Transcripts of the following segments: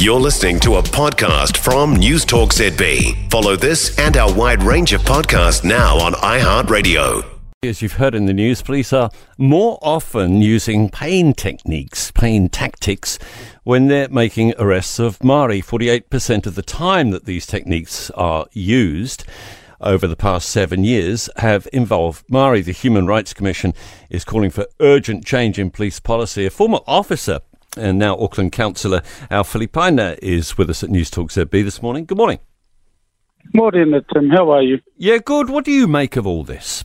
You're listening to a podcast from News Talk ZB. Follow this and our wide range of podcasts now on iHeartRadio. As you've heard in the news, police are more often using pain techniques, pain tactics, when they're making arrests of Maori. 48% of the time that these techniques are used over the past seven years have involved Maori. The Human Rights Commission is calling for urgent change in police policy. A former officer and now Auckland Councillor Alf Filipaina is with us at News Talk ZB this morning. Good morning. Morning, Tim. How are you? Yeah, good. What do you make of all this?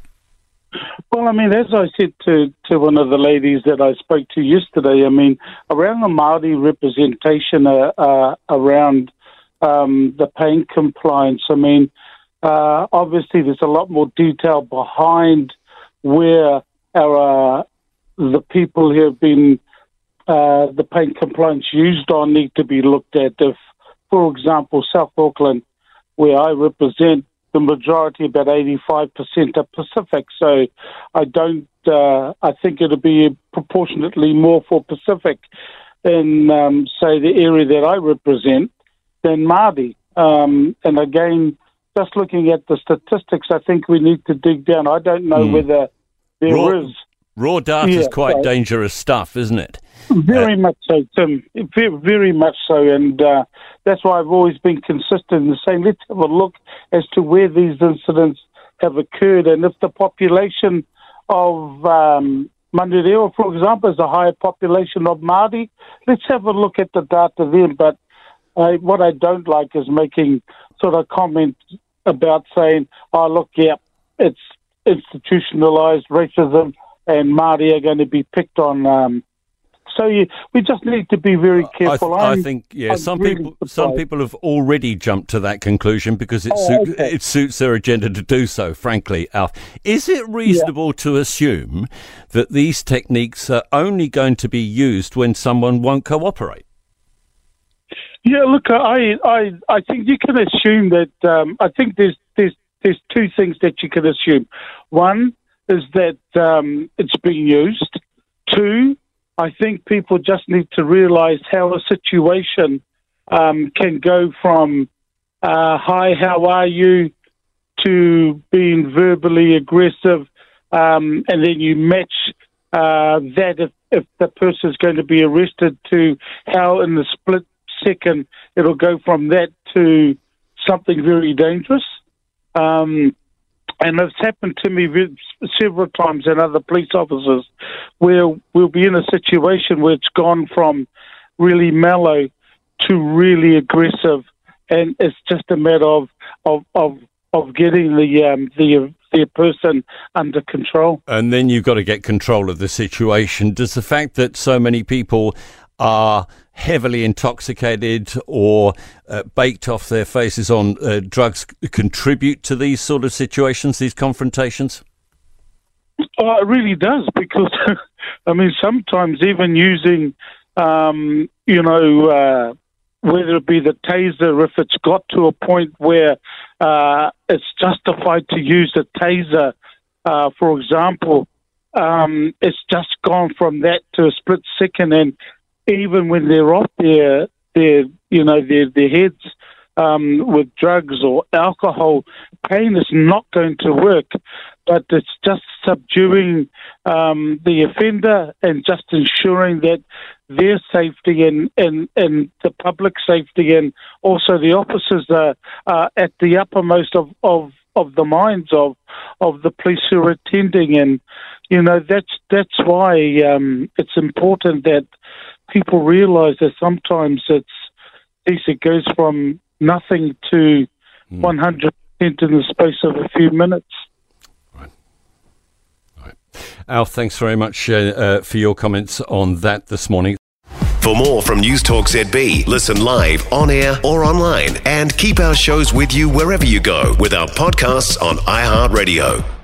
Well, I mean, as I said to, to one of the ladies that I spoke to yesterday, I mean, around the Māori representation uh, uh, around um, the pain compliance, I mean, uh, obviously there's a lot more detail behind where our uh, the people who have been uh, the pain compliance used on need to be looked at. If, for example, South Auckland, where I represent, the majority, about 85%, are Pacific. So I don't, uh, I think it'll be proportionately more for Pacific in, um, say, the area that I represent than Māori. Um, and again, just looking at the statistics, I think we need to dig down. I don't know mm. whether there raw, is. Raw data yeah, is quite so, dangerous stuff, isn't it? Very uh, much so, Tim. Very, very much so. And uh, that's why I've always been consistent in saying let's have a look as to where these incidents have occurred. And if the population of um, Manurewa, for example, is a higher population of Māori, let's have a look at the data then. But uh, what I don't like is making sort of comments about saying, oh, look, yeah, it's institutionalized racism and Māori are going to be picked on. Um, so you, we just need to be very careful. I, th- I think, yeah, I'm some really people, surprised. some people have already jumped to that conclusion because it, oh, okay. it suits their agenda to do so. Frankly, Alf, is it reasonable yeah. to assume that these techniques are only going to be used when someone won't cooperate? Yeah, look, I, I, I think you can assume that. Um, I think there's, there's, there's two things that you can assume. One is that um, it's being used. Two, I think people just need to realize how a situation um, can go from uh, hi, how are you, to being verbally aggressive, um, and then you match uh, that if, if the person is going to be arrested to how in the split second it'll go from that to something very dangerous. Um, and it's happened to me several times and other police officers where we'll be in a situation where it's gone from really mellow to really aggressive and it's just a matter of of of, of getting the um, the the person under control. And then you've got to get control of the situation. Does the fact that so many people are heavily intoxicated or uh, baked off their faces on uh, drugs contribute to these sort of situations, these confrontations? Oh, it really does because, I mean, sometimes even using, um, you know, uh, whether it be the taser, if it's got to a point where uh, it's justified to use a taser, uh, for example, um, it's just gone from that to a split second, and even when they're off their their you know their their heads um, with drugs or alcohol, pain is not going to work. But it's just subduing um, the offender and just ensuring that their safety and, and, and the public safety and also the officers are, are at the uppermost of, of, of the minds of of the police who are attending and you know that's that's why um, it's important that people realise that sometimes it's it goes from nothing to hmm. one hundred percent in the space of a few minutes. Right. Right. Al, thanks very much uh, uh, for your comments on that this morning. For more from News Talk ZB, listen live, on air, or online, and keep our shows with you wherever you go with our podcasts on iHeartRadio.